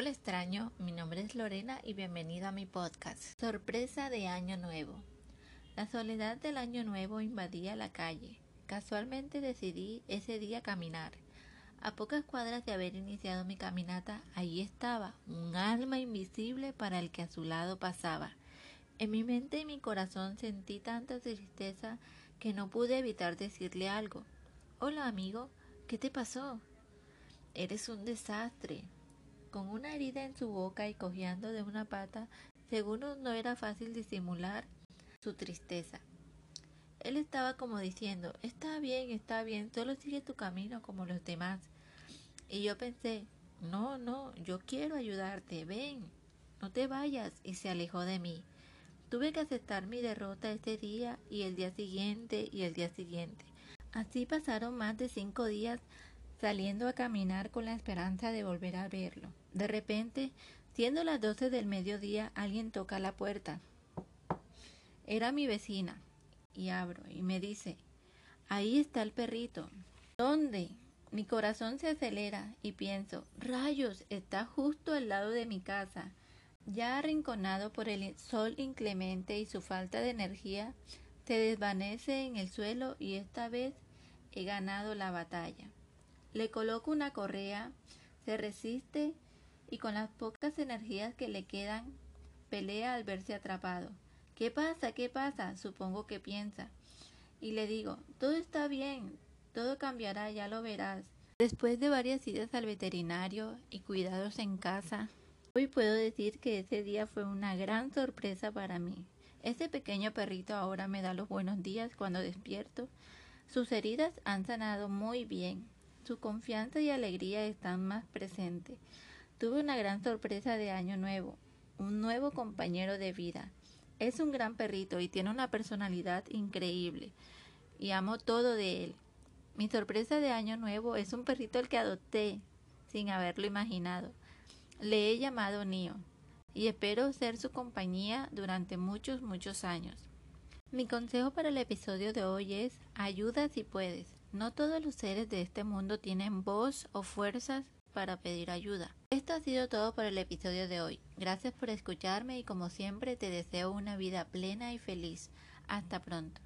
Hola extraño, mi nombre es Lorena y bienvenido a mi podcast. Sorpresa de Año Nuevo. La soledad del Año Nuevo invadía la calle. Casualmente decidí ese día caminar. A pocas cuadras de haber iniciado mi caminata, allí estaba un alma invisible para el que a su lado pasaba. En mi mente y mi corazón sentí tanta tristeza que no pude evitar decirle algo. Hola amigo, ¿qué te pasó? Eres un desastre, con una herida en su boca y cojeando de una pata, seguro no era fácil disimular su tristeza. Él estaba como diciendo, está bien, está bien, solo sigue tu camino como los demás. Y yo pensé, no, no, yo quiero ayudarte, ven, no te vayas, y se alejó de mí. Tuve que aceptar mi derrota ese día y el día siguiente y el día siguiente. Así pasaron más de cinco días saliendo a caminar con la esperanza de volver a verlo. De repente, siendo las doce del mediodía, alguien toca la puerta. Era mi vecina. Y abro y me dice, ahí está el perrito. ¿Dónde? Mi corazón se acelera y pienso, rayos, está justo al lado de mi casa. Ya arrinconado por el sol inclemente y su falta de energía, se desvanece en el suelo y esta vez he ganado la batalla. Le coloco una correa, se resiste y con las pocas energías que le quedan, pelea al verse atrapado. ¿Qué pasa? ¿Qué pasa? Supongo que piensa. Y le digo, todo está bien, todo cambiará, ya lo verás. Después de varias idas al veterinario y cuidados en casa, hoy puedo decir que ese día fue una gran sorpresa para mí. Ese pequeño perrito ahora me da los buenos días cuando despierto. Sus heridas han sanado muy bien. Su confianza y alegría están más presentes. Tuve una gran sorpresa de año nuevo, un nuevo compañero de vida. Es un gran perrito y tiene una personalidad increíble y amo todo de él. Mi sorpresa de año nuevo es un perrito el que adopté sin haberlo imaginado. Le he llamado Nio y espero ser su compañía durante muchos, muchos años. Mi consejo para el episodio de hoy es ayuda si puedes. No todos los seres de este mundo tienen voz o fuerzas para pedir ayuda. Esto ha sido todo por el episodio de hoy. Gracias por escucharme y como siempre te deseo una vida plena y feliz. Hasta pronto.